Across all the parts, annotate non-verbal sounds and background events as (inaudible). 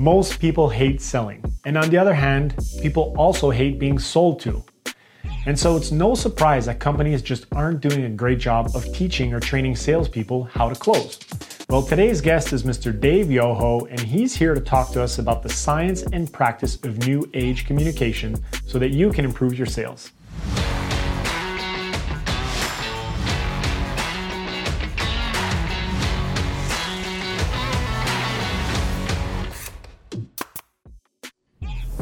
Most people hate selling, and on the other hand, people also hate being sold to. And so it's no surprise that companies just aren't doing a great job of teaching or training salespeople how to close. Well, today's guest is Mr. Dave Yoho, and he's here to talk to us about the science and practice of new age communication so that you can improve your sales.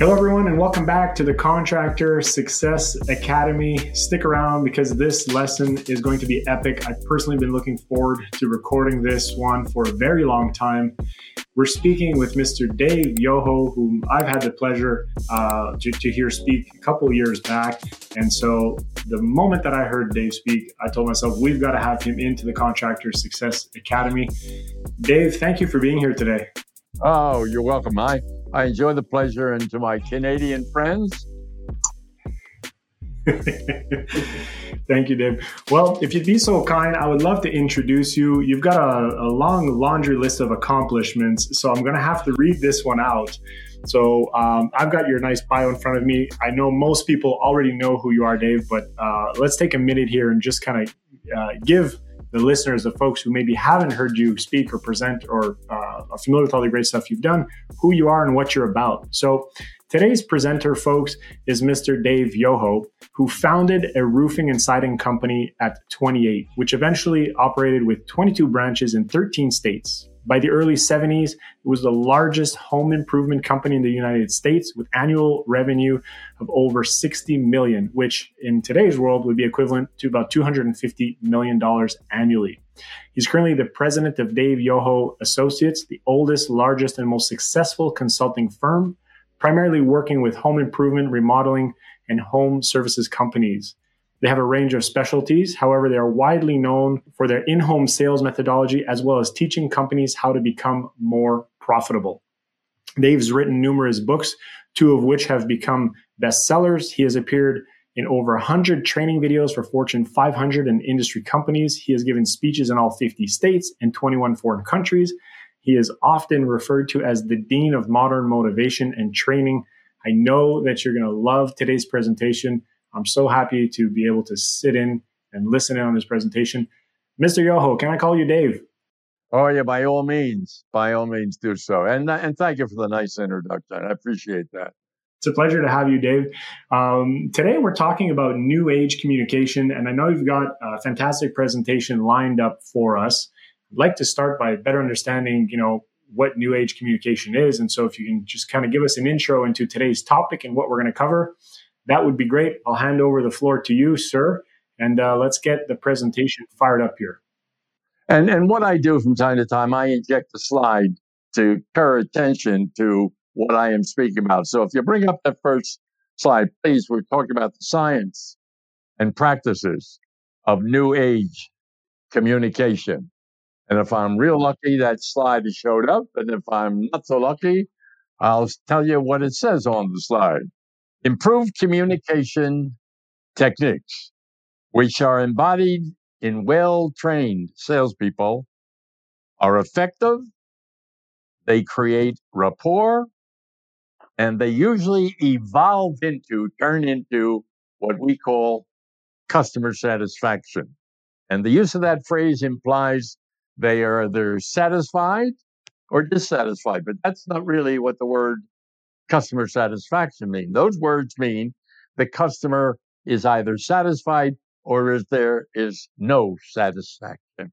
Hello, everyone, and welcome back to the Contractor Success Academy. Stick around because this lesson is going to be epic. I've personally been looking forward to recording this one for a very long time. We're speaking with Mr. Dave Yoho, whom I've had the pleasure uh, to, to hear speak a couple years back. And so the moment that I heard Dave speak, I told myself, we've got to have him into the Contractor Success Academy. Dave, thank you for being here today. Oh, you're welcome. I I enjoy the pleasure, and to my Canadian friends. (laughs) Thank you, Dave. Well, if you'd be so kind, I would love to introduce you. You've got a, a long laundry list of accomplishments, so I'm going to have to read this one out. So um, I've got your nice bio in front of me. I know most people already know who you are, Dave, but uh, let's take a minute here and just kind of uh, give the listeners, the folks who maybe haven't heard you speak or present or uh, are familiar with all the great stuff you've done, who you are and what you're about. So today's presenter, folks, is Mr. Dave Yoho, who founded a roofing and siding company at 28, which eventually operated with 22 branches in 13 states. By the early 70s, it was the largest home improvement company in the United States with annual revenue of over 60 million, which in today's world would be equivalent to about 250 million dollars annually. He's currently the president of Dave Yoho Associates, the oldest, largest, and most successful consulting firm, primarily working with home improvement, remodeling, and home services companies. They have a range of specialties. However, they are widely known for their in home sales methodology as well as teaching companies how to become more profitable. Dave's written numerous books, two of which have become bestsellers. He has appeared in over 100 training videos for Fortune 500 and industry companies. He has given speeches in all 50 states and 21 foreign countries. He is often referred to as the Dean of Modern Motivation and Training. I know that you're going to love today's presentation. I'm so happy to be able to sit in and listen in on this presentation. Mr. Yoho, can I call you Dave? Oh yeah, by all means, by all means, do so. And and thank you for the nice introduction. I appreciate that. It's a pleasure to have you, Dave. Um, today we're talking about new age communication, and I know you've got a fantastic presentation lined up for us. I'd like to start by better understanding, you know, what new age communication is, and so if you can just kind of give us an intro into today's topic and what we're going to cover, that would be great. I'll hand over the floor to you, sir, and uh, let's get the presentation fired up here. And and what I do from time to time, I inject a slide to cur attention to what I am speaking about. So if you bring up that first slide, please, we're talking about the science and practices of new age communication. And if I'm real lucky, that slide has showed up. And if I'm not so lucky, I'll tell you what it says on the slide. Improved communication techniques, which are embodied in well trained salespeople, are effective. They create rapport and they usually evolve into, turn into what we call customer satisfaction. And the use of that phrase implies they are either satisfied or dissatisfied, but that's not really what the word customer satisfaction mean? Those words mean the customer is either satisfied or is there is no satisfaction.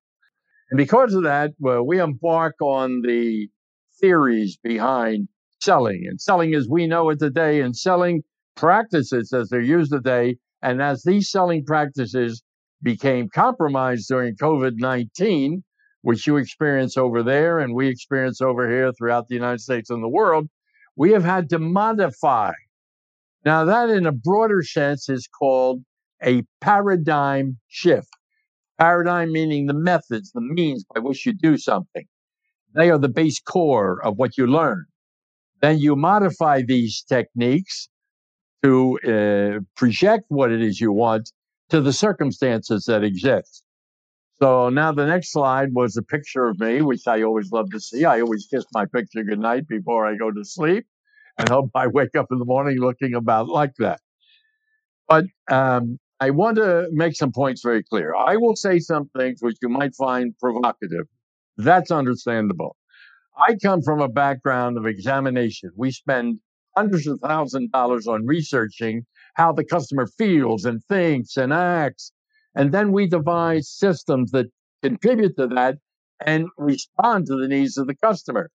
And because of that, well, we embark on the theories behind selling. And selling as we know it today, and selling practices as they're used today. And as these selling practices became compromised during COVID 19, which you experience over there and we experience over here throughout the United States and the world, we have had to modify. Now, that in a broader sense is called a paradigm shift. Paradigm meaning the methods, the means by which you do something. They are the base core of what you learn. Then you modify these techniques to uh, project what it is you want to the circumstances that exist. So now the next slide was a picture of me, which I always love to see. I always kiss my picture goodnight before I go to sleep and hope I wake up in the morning looking about like that. But um, I want to make some points very clear. I will say some things which you might find provocative. That's understandable. I come from a background of examination. We spend hundreds of thousands of dollars on researching how the customer feels and thinks and acts. And then we devise systems that contribute to that and respond to the needs of the customer.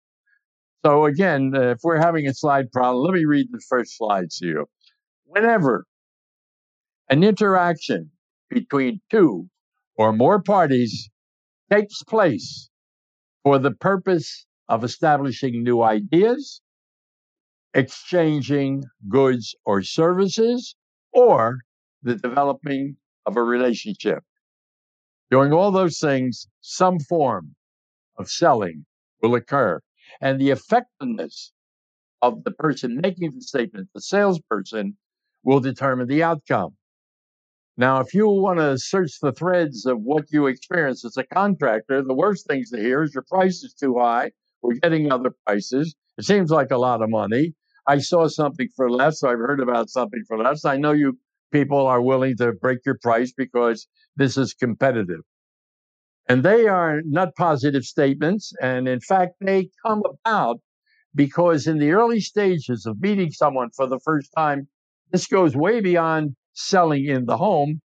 So again, uh, if we're having a slide problem, let me read the first slide to you. Whenever an interaction between two or more parties takes place for the purpose of establishing new ideas, exchanging goods or services, or the developing of a relationship. Doing all those things, some form of selling will occur. And the effectiveness of the person making the statement, the salesperson, will determine the outcome. Now, if you want to search the threads of what you experience as a contractor, the worst things to hear is your price is too high. We're getting other prices. It seems like a lot of money. I saw something for less. I've heard about something for less. I know you people are willing to break your price because this is competitive. And they are not positive statements. And in fact, they come about because in the early stages of meeting someone for the first time, this goes way beyond selling in the home.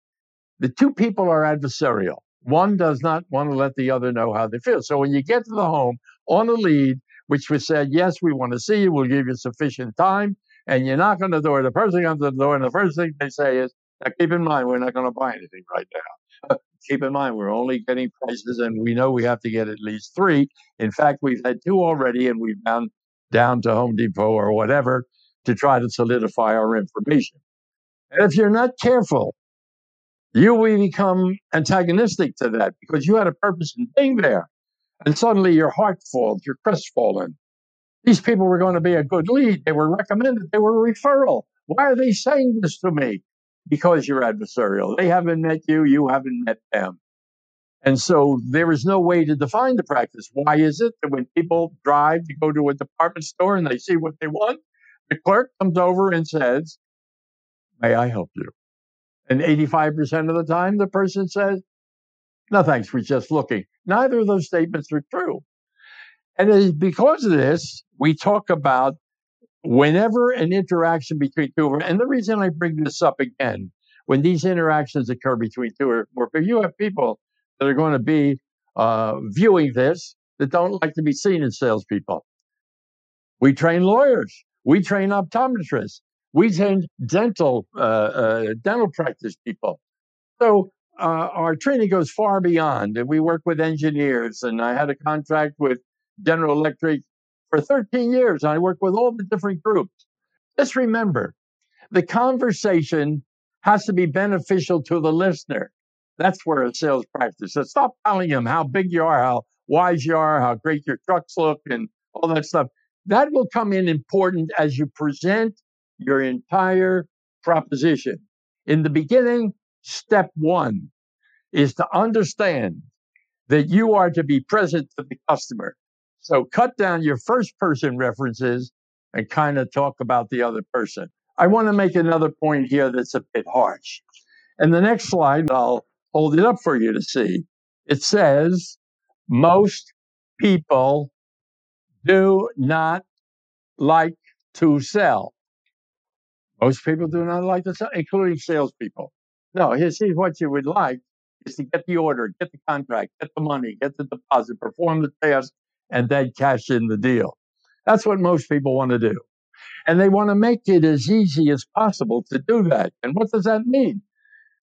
The two people are adversarial. One does not want to let the other know how they feel. So when you get to the home on a lead, which was said, yes, we want to see you, we'll give you sufficient time, and you knock on the door, the person comes to the door, and the first thing they say is, now keep in mind, we're not going to buy anything right now. Uh, keep in mind, we're only getting prices, and we know we have to get at least three. In fact, we've had two already, and we've gone down to Home Depot or whatever to try to solidify our information. And if you're not careful, you will become antagonistic to that because you had a purpose in being there. And suddenly your heart falls, you're crestfallen. These people were going to be a good lead. They were recommended, they were a referral. Why are they saying this to me? Because you're adversarial. They haven't met you, you haven't met them. And so there is no way to define the practice. Why is it that when people drive to go to a department store and they see what they want, the clerk comes over and says, May I help you? And 85% of the time, the person says, No, thanks, we're just looking. Neither of those statements are true. And because of this, we talk about whenever an interaction between two, and the reason I bring this up again, when these interactions occur between two or more you have people that are going to be uh, viewing this that don't like to be seen as salespeople. We train lawyers. We train optometrists. We train dental uh, uh, dental practice people. So uh, our training goes far beyond. And we work with engineers, and I had a contract with General Electric for 13 years. I worked with all the different groups. Just remember, the conversation has to be beneficial to the listener. That's where a sales practice. So stop telling them how big you are, how wise you are, how great your trucks look, and all that stuff. That will come in important as you present your entire proposition. In the beginning, step one is to understand that you are to be present to the customer. So cut down your first person references and kind of talk about the other person. I want to make another point here that's a bit harsh. And the next slide, I'll hold it up for you to see. It says, most people do not like to sell. Most people do not like to sell, including salespeople. No, here's, what you would like is to get the order, get the contract, get the money, get the deposit, perform the task, and then cash in the deal. That's what most people want to do. And they want to make it as easy as possible to do that. And what does that mean?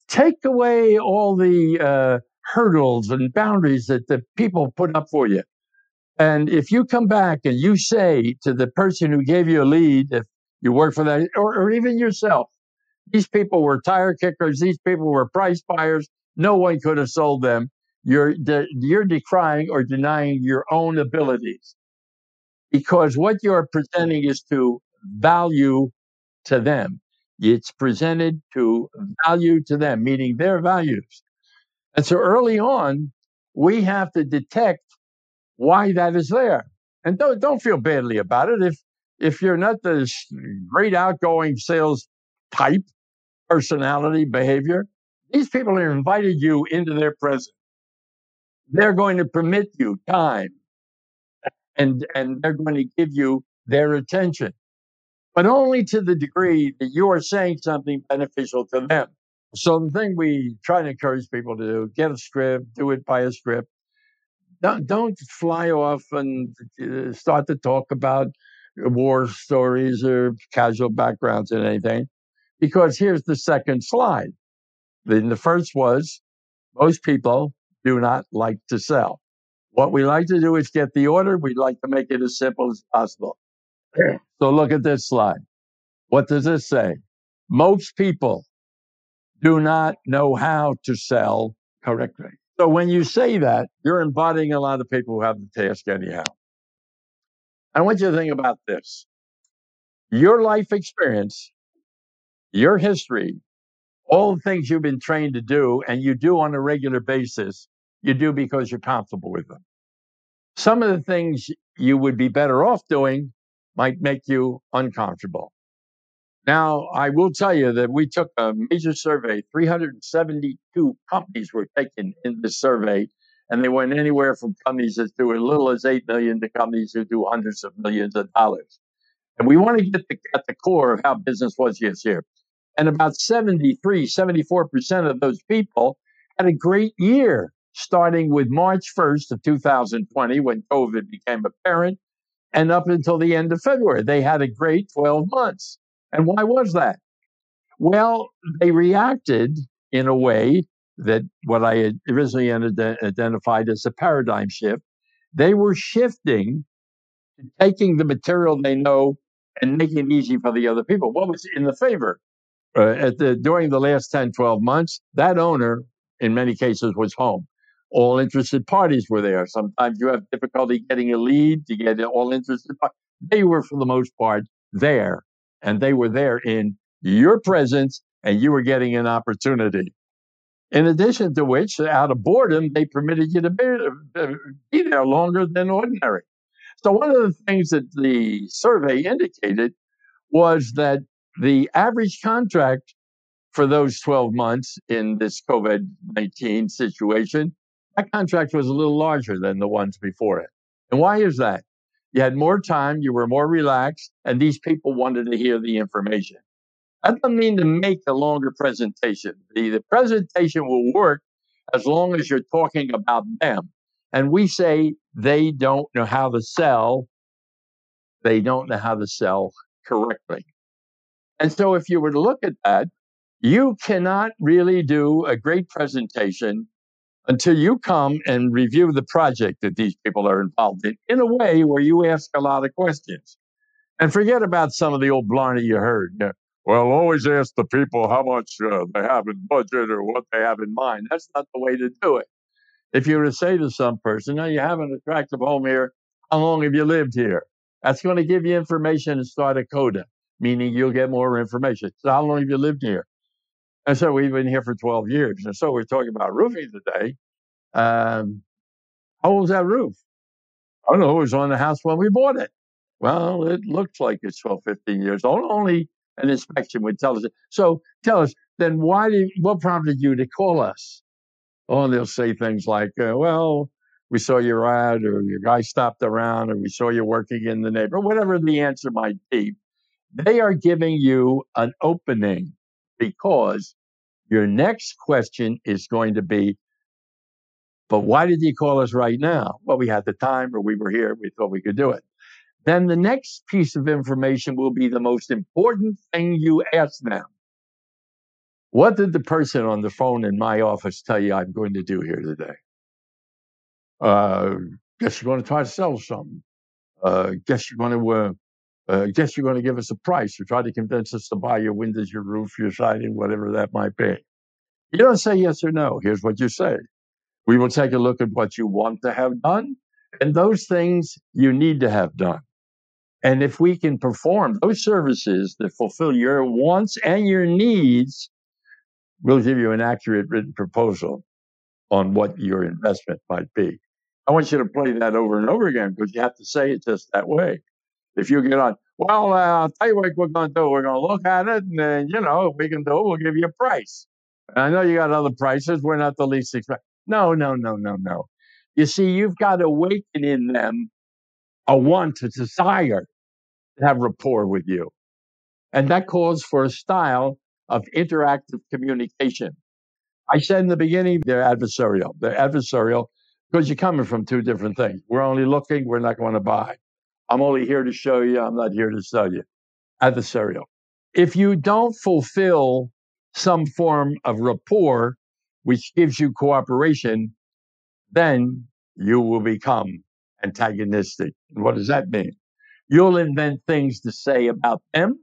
Take away all the uh, hurdles and boundaries that the people put up for you. And if you come back and you say to the person who gave you a lead, if you work for that, or, or even yourself, these people were tire kickers, these people were price buyers, no one could have sold them you're de- you're decrying or denying your own abilities because what you're presenting is to value to them it's presented to value to them meaning their values And so early on, we have to detect why that is there. And don't, don't feel badly about it. If, if you're not the great outgoing sales type, personality, behavior, these people have invited you into their presence. They're going to permit you time and, and they're going to give you their attention, but only to the degree that you are saying something beneficial to them. So the thing we try to encourage people to do, get a script, do it by a script. Don't, don't fly off and uh, start to talk about war stories or casual backgrounds and anything. Because here's the second slide. Then the first was most people do not like to sell. What we like to do is get the order. We'd like to make it as simple as possible. So look at this slide. What does this say? Most people do not know how to sell correctly. So when you say that, you're embodying a lot of people who have the task anyhow. I want you to think about this. Your life experience, your history, all the things you've been trained to do and you do on a regular basis, you do because you're comfortable with them. Some of the things you would be better off doing might make you uncomfortable. Now, I will tell you that we took a major survey. 372 companies were taken in this survey, and they went anywhere from companies that do as little as 8 million to companies who do hundreds of millions of dollars. And we want to get the, at the core of how business was this year. And about 73, 74% of those people had a great year, starting with March 1st of 2020 when COVID became apparent and up until the end of February. They had a great 12 months. And why was that? Well, they reacted in a way that what I had originally identified as a paradigm shift. They were shifting taking the material they know and making it easy for the other people. What was in the favor? Uh, at the during the last 10, 12 months, that owner in many cases was home. All interested parties were there. Sometimes you have difficulty getting a lead to get all interested. Parties. They were, for the most part, there and they were there in your presence and you were getting an opportunity. In addition to which, out of boredom, they permitted you to be, uh, there longer than ordinary. So, one of the things that the survey indicated was that the average contract for those 12 months in this COVID 19 situation, that contract was a little larger than the ones before it. And why is that? You had more time, you were more relaxed, and these people wanted to hear the information. I don't mean to make a longer presentation. The, the presentation will work as long as you're talking about them. And we say they don't know how to sell, they don't know how to sell correctly. And so, if you were to look at that, you cannot really do a great presentation until you come and review the project that these people are involved in in a way where you ask a lot of questions. And forget about some of the old blarney you heard. Well, always ask the people how much uh, they have in budget or what they have in mind. That's not the way to do it. If you were to say to some person, now you have an attractive home here, how long have you lived here? That's going to give you information and start a coda, meaning you'll get more information. So, how long have you lived here? And so we've been here for 12 years. And so we're talking about roofing today. Um, how old's that roof? I don't know. It was on the house when we bought it. Well, it looks like it's 12, 15 years old. Only an inspection would tell us. So tell us, then why did, what prompted you to call us? Oh, and they'll say things like, uh, well, we saw your ad or your guy stopped around or we saw you working in the neighborhood, whatever the answer might be. They are giving you an opening because your next question is going to be, but why did he call us right now? Well, we had the time or we were here. We thought we could do it. Then the next piece of information will be the most important thing you ask them. What did the person on the phone in my office tell you I'm going to do here today? Uh, guess you're going to try to sell something. Uh, guess you're going to uh, uh, guess you're going to give us a price or try to convince us to buy your windows, your roof, your siding, whatever that might be. You don't say yes or no. Here's what you say. We will take a look at what you want to have done and those things you need to have done. And if we can perform those services that fulfill your wants and your needs, we'll give you an accurate written proposal. on what your investment might be. I want you to play that over and over again because you have to say it just that way. If you get on, well, uh, I'll tell you what we're going to do. We're going to look at it, and then, you know, if we can do it, we'll give you a price. And I know you got other prices. We're not the least expensive. No, no, no, no, no. You see, you've got to awaken in them a want, a desire to have rapport with you. And that calls for a style of interactive communication. I said in the beginning, they're adversarial. They're adversarial because you're coming from two different things. We're only looking, we're not going to buy. I'm only here to show you, I'm not here to sell you. Adversarial. If you don't fulfill some form of rapport, which gives you cooperation, then you will become antagonistic. What does that mean? You'll invent things to say about them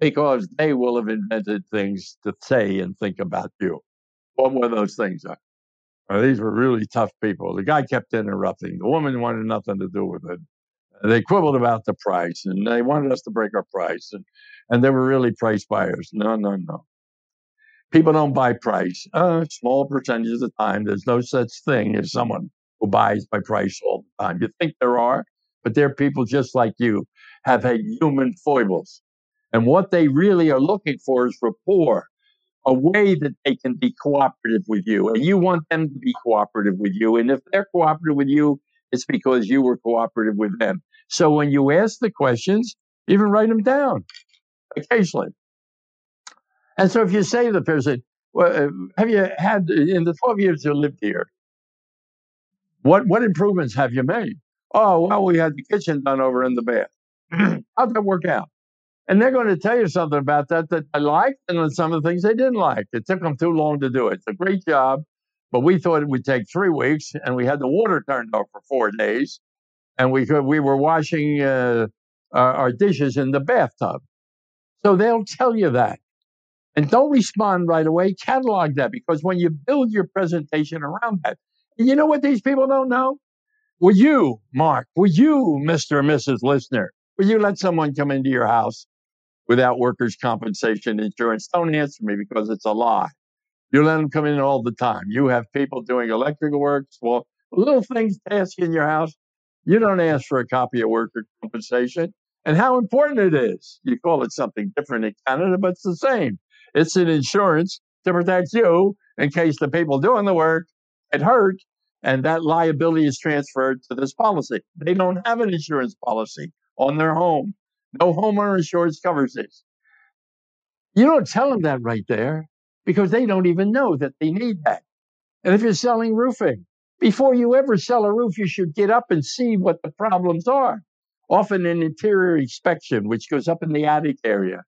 because they will have invented things to say and think about you. What were those things are? Well, these were really tough people. The guy kept interrupting. The woman wanted nothing to do with it. They quibbled about the price and they wanted us to break our price. And, and they were really price buyers. No, no, no. People don't buy price. Uh, small percentage of the time. There's no such thing as someone who buys by price all the time. You think there are, but they're people just like you, have had human foibles. And what they really are looking for is rapport, a way that they can be cooperative with you. And you want them to be cooperative with you. And if they're cooperative with you, it's because you were cooperative with them. So when you ask the questions, even write them down occasionally. And so if you say to the person, well, uh, have you had in the 12 years you lived here, what, what improvements have you made? Oh, well, we had the kitchen done over in the bath. (clears throat) How'd that work out? And they're going to tell you something about that that I liked and some of the things they didn't like. It took them too long to do it. It's a great job, but we thought it would take three weeks, and we had the water turned off for four days, and we could we were washing uh, our, our dishes in the bathtub. So they'll tell you that, and don't respond right away. Catalog that because when you build your presentation around that, you know what these people don't know. Will you, Mark? will you, Mister or Mrs. Listener? will you let someone come into your house without workers' compensation insurance. Don't answer me because it's a lie. You let them come in all the time. You have people doing electrical work, well, little things to ask in your house. You don't ask for a copy of worker compensation and how important it is. You call it something different in Canada, but it's the same. It's an insurance to protect you in case the people doing the work get hurt and that liability is transferred to this policy. They don't have an insurance policy on their home. No homeowner insurance covers this. You don't tell them that right there because they don't even know that they need that. And if you're selling roofing, before you ever sell a roof, you should get up and see what the problems are. Often an interior inspection, which goes up in the attic area.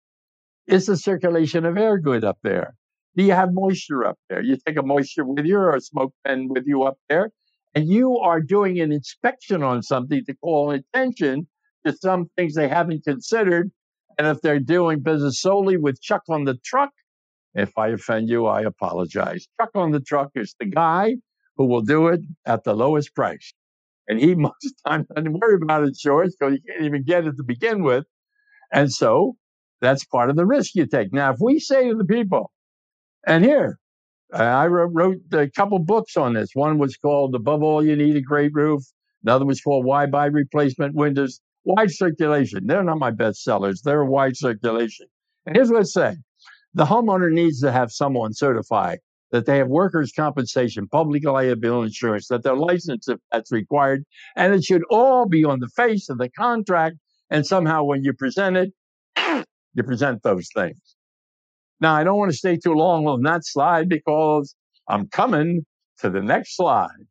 Is the circulation of air good up there? Do you have moisture up there? You take a moisture with you or a smoke pen with you up there, and you are doing an inspection on something to call attention to some things they haven't considered. And if they're doing business solely with Chuck on the truck, if I offend you, I apologize. Chuck on the truck is the guy who will do it at the lowest price. And he most times doesn't worry about insurance because he can't even get it to begin with. And so that's part of the risk you take. Now, if we say to the people, and here, I wrote a couple books on this. One was called Above All You Need a Great Roof. Another was called Why Buy Replacement Windows wide circulation. They're not my best sellers. They're wide circulation. And here's what it said. The homeowner needs to have someone certify that they have workers' compensation, public liability insurance, that they're licensed if that's required, and it should all be on the face of the contract. And somehow, when you present it, (clears throat) you present those things. Now, I don't want to stay too long on that slide because I'm coming to the next slide,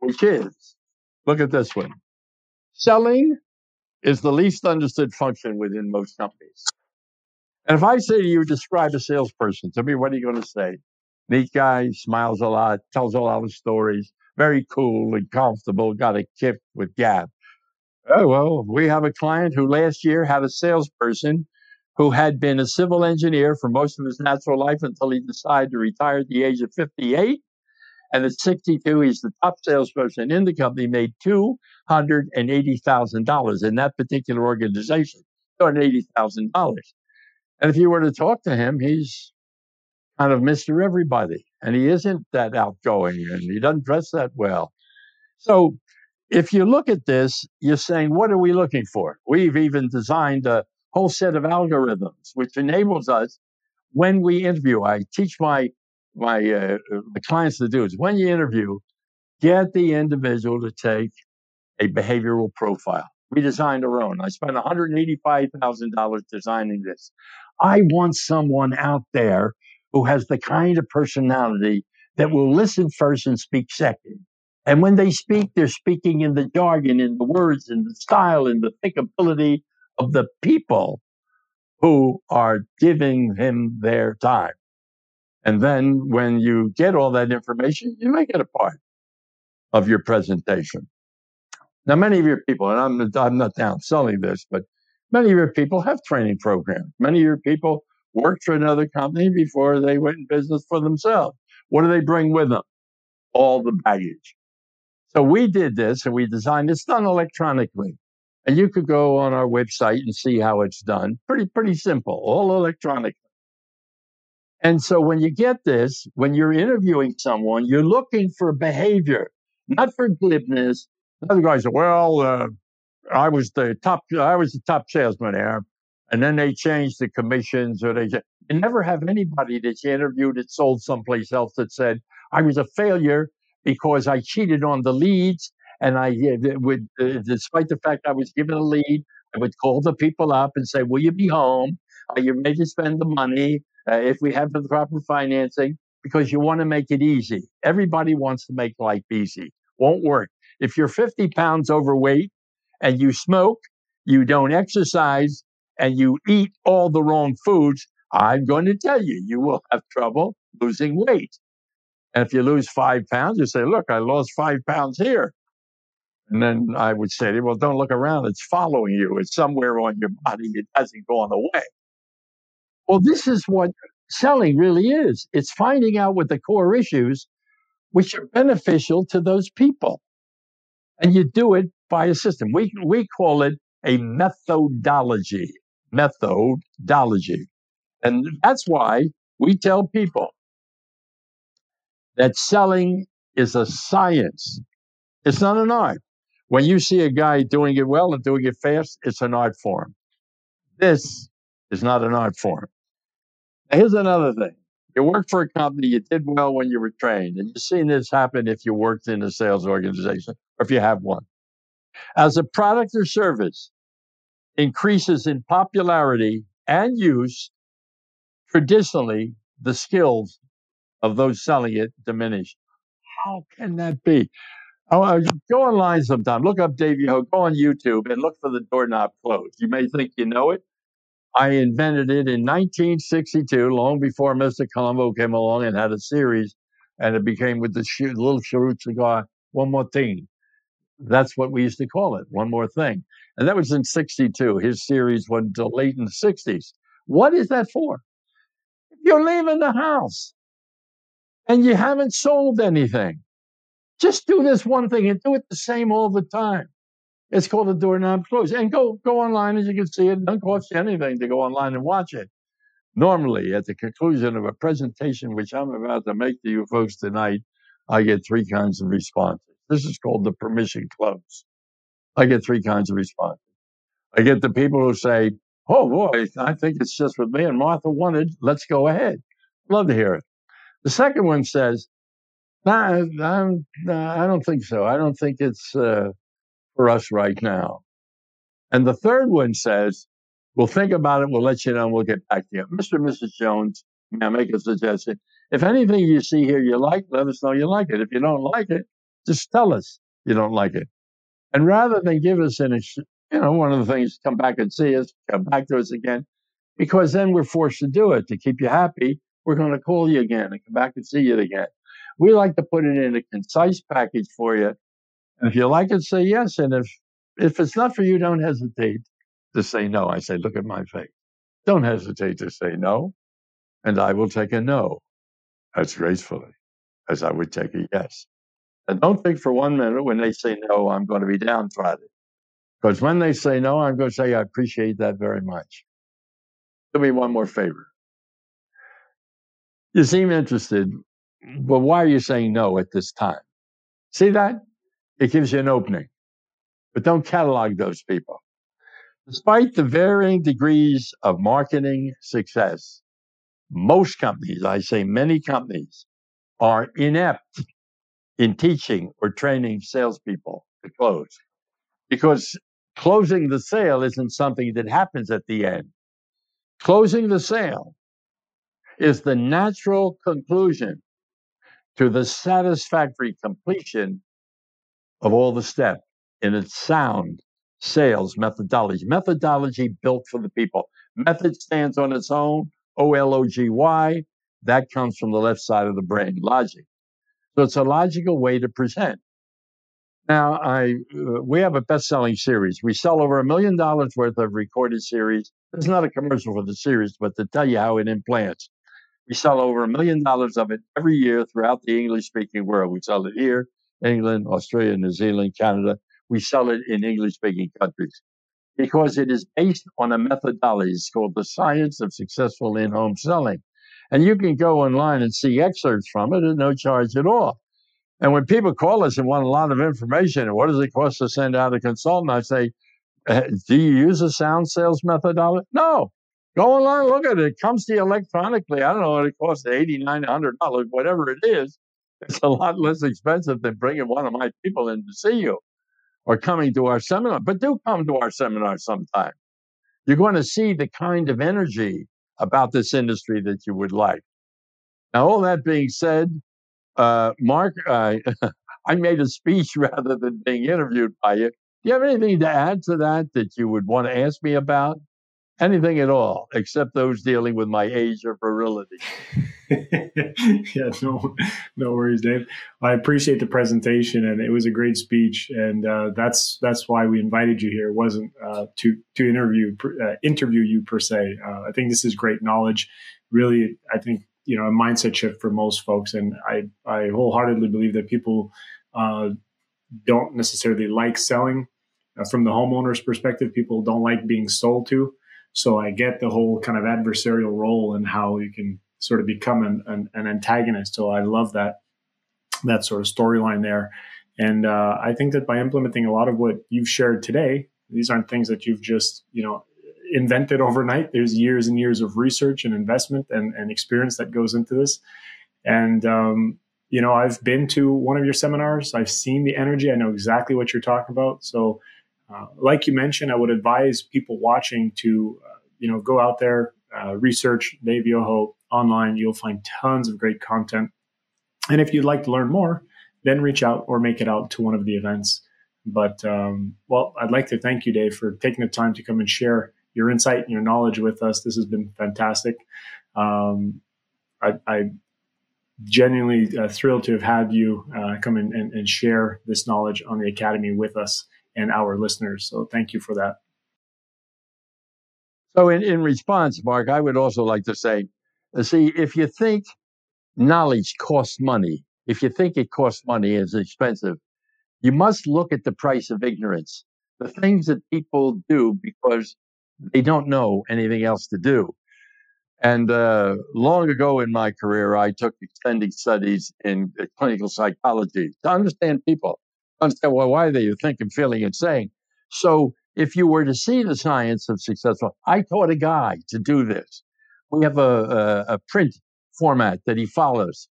which is look at this one selling is the least understood function within most companies. And if I say to you, describe a salesperson, to me, what are you going to say? Neat guy, smiles a lot, tells a lot of stories, very cool and comfortable, got a kip with gab. Oh, well, we have a client who last year had a salesperson who had been a civil engineer for most of his natural life until he decided to retire at the age of 58. And at 62, he's the top salesperson in the company, made $280,000 in that particular organization. $280,000. And if you were to talk to him, he's kind of Mr. Everybody. and he isn't that outgoing and he doesn't dress that well. So if you look at this, you're saying, what are we looking for? We've even designed a whole set of algorithms which enables us when we interview. I teach my my, uh, my clients to do is when you interview, get the individual to take a behavioral profile. We designed our own. I spent $185,000 designing this. I want someone out there who has the kind of personality that will listen first and speak second. And when they speak, they're speaking in the jargon, in the words, in the style, in the thinkability of the people who are giving him their time. And then when you get all that information, you make it a part of your presentation. Now, many of your people, and I'm, I'm not downselling this, but many of your people have training programs. Many of your people worked for another company before they went in business for themselves. What do they bring with them? All the baggage. So we did this and we designed it's done electronically. And you could go on our website and see how it's done. Pretty, pretty simple, all electronic. And so when you get this, when you're interviewing someone, you're looking for behavior, not for glibness. Other guys say, well, uh, I was the top, I was the top salesman there. And then they changed the commissions or they, you never have anybody that you interviewed that sold someplace else that said, I was a failure because I cheated on the leads. And I would, uh, despite the fact I was given a lead, I would call the people up and say, Will you be home? Are you ready to spend the money? Uh, if we have the proper financing, because you want to make it easy. Everybody wants to make life easy. Won't work. If you're 50 pounds overweight and you smoke, you don't exercise, and you eat all the wrong foods, I'm going to tell you, you will have trouble losing weight. And if you lose five pounds, you say, look, I lost five pounds here. And then I would say to you, well, don't look around. It's following you. It's somewhere on your body. It hasn't gone away. Well, this is what selling really is. It's finding out what the core issues which are beneficial to those people. And you do it by a system. We, we call it a methodology. Methodology. And that's why we tell people that selling is a science. It's not an art. When you see a guy doing it well and doing it fast, it's an art form. This is not an art form. Here's another thing. You work for a company, you did well when you were trained, and you've seen this happen if you worked in a sales organization or if you have one. As a product or service increases in popularity and use, traditionally the skills of those selling it diminish. How can that be? Oh, uh, go online sometime. Look up Dave Yoho. Go on YouTube and look for the doorknob close. You may think you know it. I invented it in 1962, long before Mr. Columbo came along and had a series, and it became with the little cheroot cigar. One more thing. That's what we used to call it. One more thing. And that was in 62. His series went until late in the 60s. What is that for? If you're leaving the house, and you haven't sold anything. Just do this one thing and do it the same all the time. It's called a doorknob close. And go go online as you can see it doesn't cost you anything to go online and watch it. Normally, at the conclusion of a presentation which I'm about to make to you folks tonight, I get three kinds of responses. This is called the permission close. I get three kinds of responses. I get the people who say, Oh boy, I think it's just what me and Martha wanted. Let's go ahead. Love to hear it. The second one says, nah, I'm, nah, I don't think so. I don't think it's uh, for us right now. And the third one says, we'll think about it. We'll let you know. And we'll get back to you. Mr. and Mrs. Jones, may I make a suggestion? If anything you see here you like, let us know you like it. If you don't like it, just tell us you don't like it. And rather than give us an, you know, one of the things, come back and see us, come back to us again, because then we're forced to do it to keep you happy we're going to call you again and come back and see you again. We like to put it in a concise package for you. And if you like it, say yes. And if if it's not for you, don't hesitate to say no. I say, look at my face. Don't hesitate to say no, and I will take a no as gracefully as I would take a yes. And don't think for one minute when they say no, I'm going to be downtrodden. Because when they say no, I'm going to say, I appreciate that very much. Do me one more favor. You seem interested. But why are you saying no at this time? See that? It gives you an opening. But don't catalog those people. Despite the varying degrees of marketing success, most companies, I say many companies, are inept in teaching or training salespeople to close because closing the sale isn't something that happens at the end. Closing the sale is the natural conclusion to the satisfactory completion of all the steps in its sound sales methodology. Methodology built for the people. Method stands on its own, O L O G Y. That comes from the left side of the brain, logic. So it's a logical way to present. Now, I uh, we have a best-selling series. We sell over a million dollars worth of recorded series. It's not a commercial for the series, but to tell you how it implants. We sell over a million dollars of it every year throughout the English-speaking world. We sell it here, England, Australia, New Zealand, Canada. We sell it in English-speaking countries because it is based on a methodology. It's called the science of successful in-home selling, and you can go online and see excerpts from it at no charge at all. And when people call us and want a lot of information, what does it cost to send out a consultant? I say, uh, do you use a sound sales methodology? No. Go online, look at it. It comes to you electronically. I don't know what it costs, $80, $900, whatever it is. It's a lot less expensive than bringing one of my people in to see you or coming to our seminar. But do come to our seminar sometime. You're going to see the kind of energy about this industry that you would like. Now, all that being said, uh, Mark, uh, (laughs) I made a speech (laughs) rather than being interviewed by you. Do you have anything to add to that that you would want to ask me about? Anything at all, except those dealing with my age or virility. (laughs) yeah, no, no worries, Dave. I appreciate the presentation, and it was a great speech, and uh, that's that's why we invited you here. It wasn't uh, to to interview uh, interview you per se. Uh, I think this is great knowledge. Really, I think you know a mindset shift for most folks and i i wholeheartedly believe that people uh, don't necessarily like selling uh, from the homeowner's perspective people don't like being sold to so i get the whole kind of adversarial role and how you can sort of become an, an, an antagonist so i love that that sort of storyline there and uh, i think that by implementing a lot of what you've shared today these aren't things that you've just you know invented overnight. There's years and years of research and investment and, and experience that goes into this. And, um, you know, I've been to one of your seminars. I've seen the energy. I know exactly what you're talking about. So, uh, like you mentioned, I would advise people watching to, uh, you know, go out there, uh, research Dave Yoho online. You'll find tons of great content. And if you'd like to learn more, then reach out or make it out to one of the events. But, um, well, I'd like to thank you, Dave, for taking the time to come and share your insight and your knowledge with us. This has been fantastic. Um, I, I genuinely uh, thrilled to have had you uh, come in and, and, share this knowledge on the academy with us and our listeners. So thank you for that. So, in, in response, Mark, I would also like to say, uh, see, if you think knowledge costs money, if you think it costs money, is expensive, you must look at the price of ignorance. The things that people do because they don't know anything else to do. And uh, long ago in my career, I took extended studies in uh, clinical psychology to understand people, understand well, why they thinking, feeling, and saying. So, if you were to see the science of successful, I taught a guy to do this. We have a, a, a print format that he follows.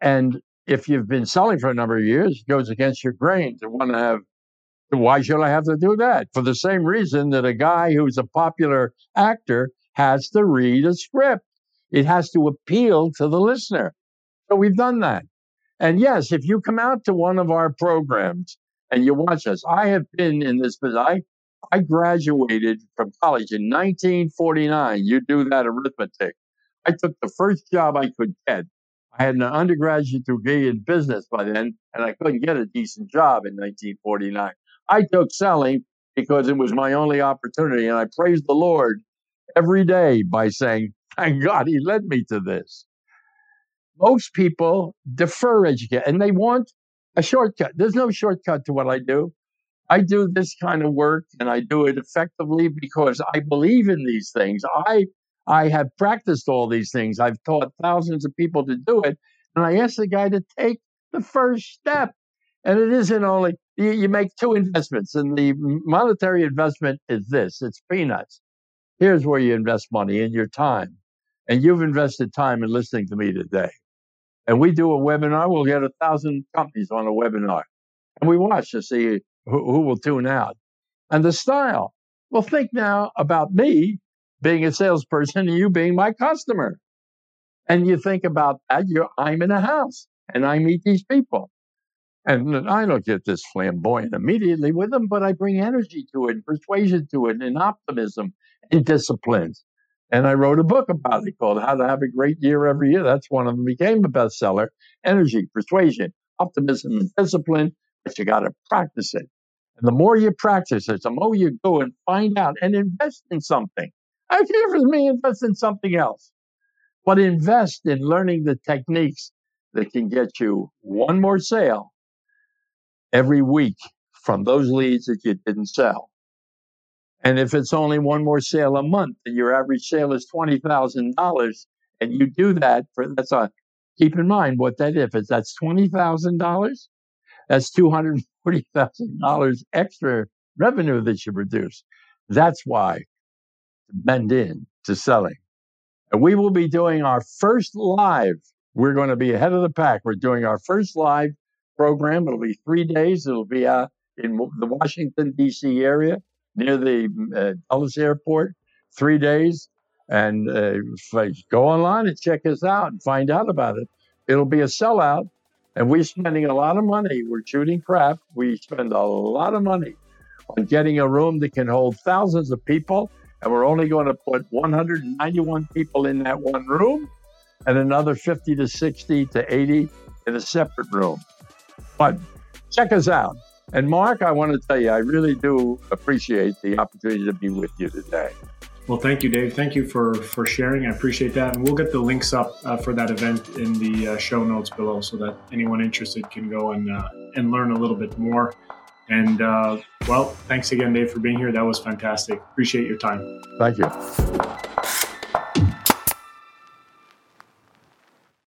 And if you've been selling for a number of years, it goes against your grain to want to have why should I have to do that? For the same reason that a guy who's a popular actor has to read a script. It has to appeal to the listener. So we've done that. And yes, if you come out to one of our programs and you watch us, I have been in this business. I, I graduated from college in 1949. You do that arithmetic. I took the first job I could get. I had an undergraduate degree in business by then, and I couldn't get a decent job in 1949. I took selling because it was my only opportunity. And I praise the Lord every day by saying, Thank God he led me to this. Most people defer education and they want a shortcut. There's no shortcut to what I do. I do this kind of work and I do it effectively because I believe in these things. I I have practiced all these things. I've taught thousands of people to do it. And I ask the guy to take the first step. And it isn't only, you, you make two investments, and the monetary investment is this it's peanuts. Here's where you invest money in your time. And you've invested time in listening to me today. And we do a webinar, we'll get a thousand companies on a webinar. And we watch to see who, who will tune out. And the style. Well, think now about me being a salesperson and you being my customer. And you think about that, you're, I'm in a house and I meet these people. And I don't get this flamboyant immediately with them, but I bring energy to it, and persuasion to it, and optimism and disciplines. And I wrote a book about it called How to Have a Great Year Every Year. That's one of them became a bestseller. Energy, persuasion, optimism, and discipline. But you got to practice it. And the more you practice it, the more you go and find out and invest in something. I care for me, invest in something else. But invest in learning the techniques that can get you one more sale every week from those leads that you didn't sell. And if it's only one more sale a month and your average sale is $20,000 and you do that for, that's a, keep in mind what that. If is. that's $20,000, that's $240,000 extra revenue that you produce. That's why bend in to selling. And we will be doing our first live. We're going to be ahead of the pack. We're doing our first live program. It'll be three days. It'll be uh, in the Washington, D.C. area near the uh, Dulles Airport, three days. And uh, go online and check us out and find out about it. It'll be a sellout. And we're spending a lot of money. We're shooting crap. We spend a lot of money on getting a room that can hold thousands of people. And we're only going to put 191 people in that one room and another 50 to 60 to 80 in a separate room. But check us out. And Mark, I want to tell you, I really do appreciate the opportunity to be with you today. Well, thank you, Dave. Thank you for for sharing. I appreciate that, and we'll get the links up uh, for that event in the uh, show notes below, so that anyone interested can go and uh, and learn a little bit more. And uh, well, thanks again, Dave, for being here. That was fantastic. Appreciate your time. Thank you.